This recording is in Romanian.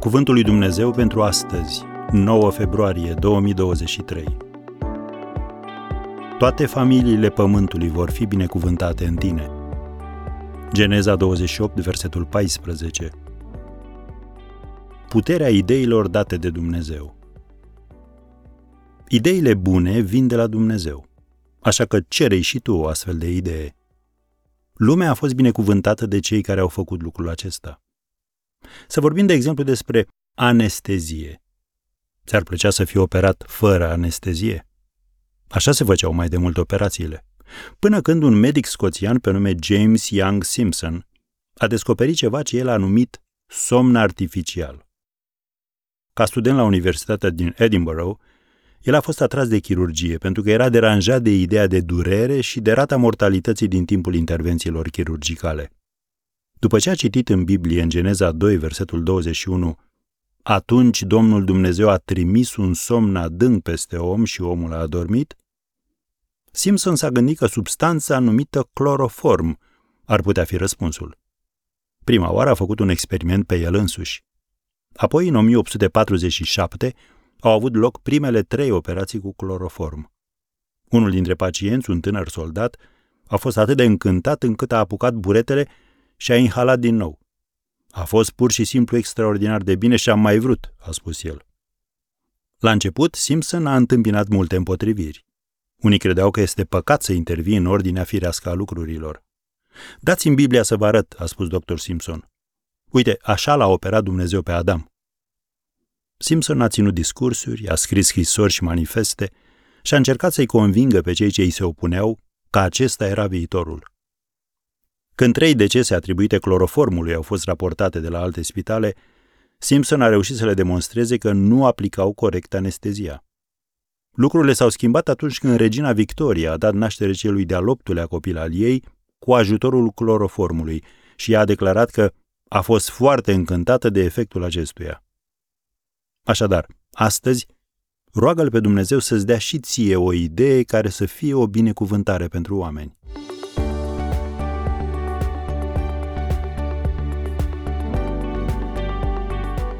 Cuvântul lui Dumnezeu pentru astăzi, 9 februarie 2023. Toate familiile pământului vor fi binecuvântate în tine. Geneza 28, versetul 14. Puterea ideilor date de Dumnezeu. Ideile bune vin de la Dumnezeu, așa că cere și tu o astfel de idee. Lumea a fost binecuvântată de cei care au făcut lucrul acesta. Să vorbim, de exemplu, despre anestezie. Ți-ar plăcea să fii operat fără anestezie? Așa se făceau mai de mult operațiile. Până când un medic scoțian pe nume James Young Simpson a descoperit ceva ce el a numit somn artificial. Ca student la Universitatea din Edinburgh, el a fost atras de chirurgie pentru că era deranjat de ideea de durere și de rata mortalității din timpul intervențiilor chirurgicale. După ce a citit în Biblie, în Geneza 2, versetul 21, atunci Domnul Dumnezeu a trimis un somn adânc peste om și omul a adormit, Simpson s-a gândit că substanța numită cloroform ar putea fi răspunsul. Prima oară a făcut un experiment pe el însuși. Apoi, în 1847, au avut loc primele trei operații cu cloroform. Unul dintre pacienți, un tânăr soldat, a fost atât de încântat încât a apucat buretele și a inhalat din nou. A fost pur și simplu extraordinar de bine și am mai vrut, a spus el. La început, Simpson a întâmpinat multe împotriviri. Unii credeau că este păcat să intervii în ordinea firească a lucrurilor. Dați-mi Biblia să vă arăt, a spus dr. Simpson. Uite, așa l-a operat Dumnezeu pe Adam. Simpson a ținut discursuri, a scris scrisori și manifeste și a încercat să-i convingă pe cei ce îi se opuneau că acesta era viitorul. Când trei decese atribuite cloroformului au fost raportate de la alte spitale, Simpson a reușit să le demonstreze că nu aplicau corect anestezia. Lucrurile s-au schimbat atunci când regina Victoria a dat naștere celui de-al optulea copil al ei cu ajutorul cloroformului și a declarat că a fost foarte încântată de efectul acestuia. Așadar, astăzi, roagă-L pe Dumnezeu să-ți dea și ție o idee care să fie o binecuvântare pentru oameni.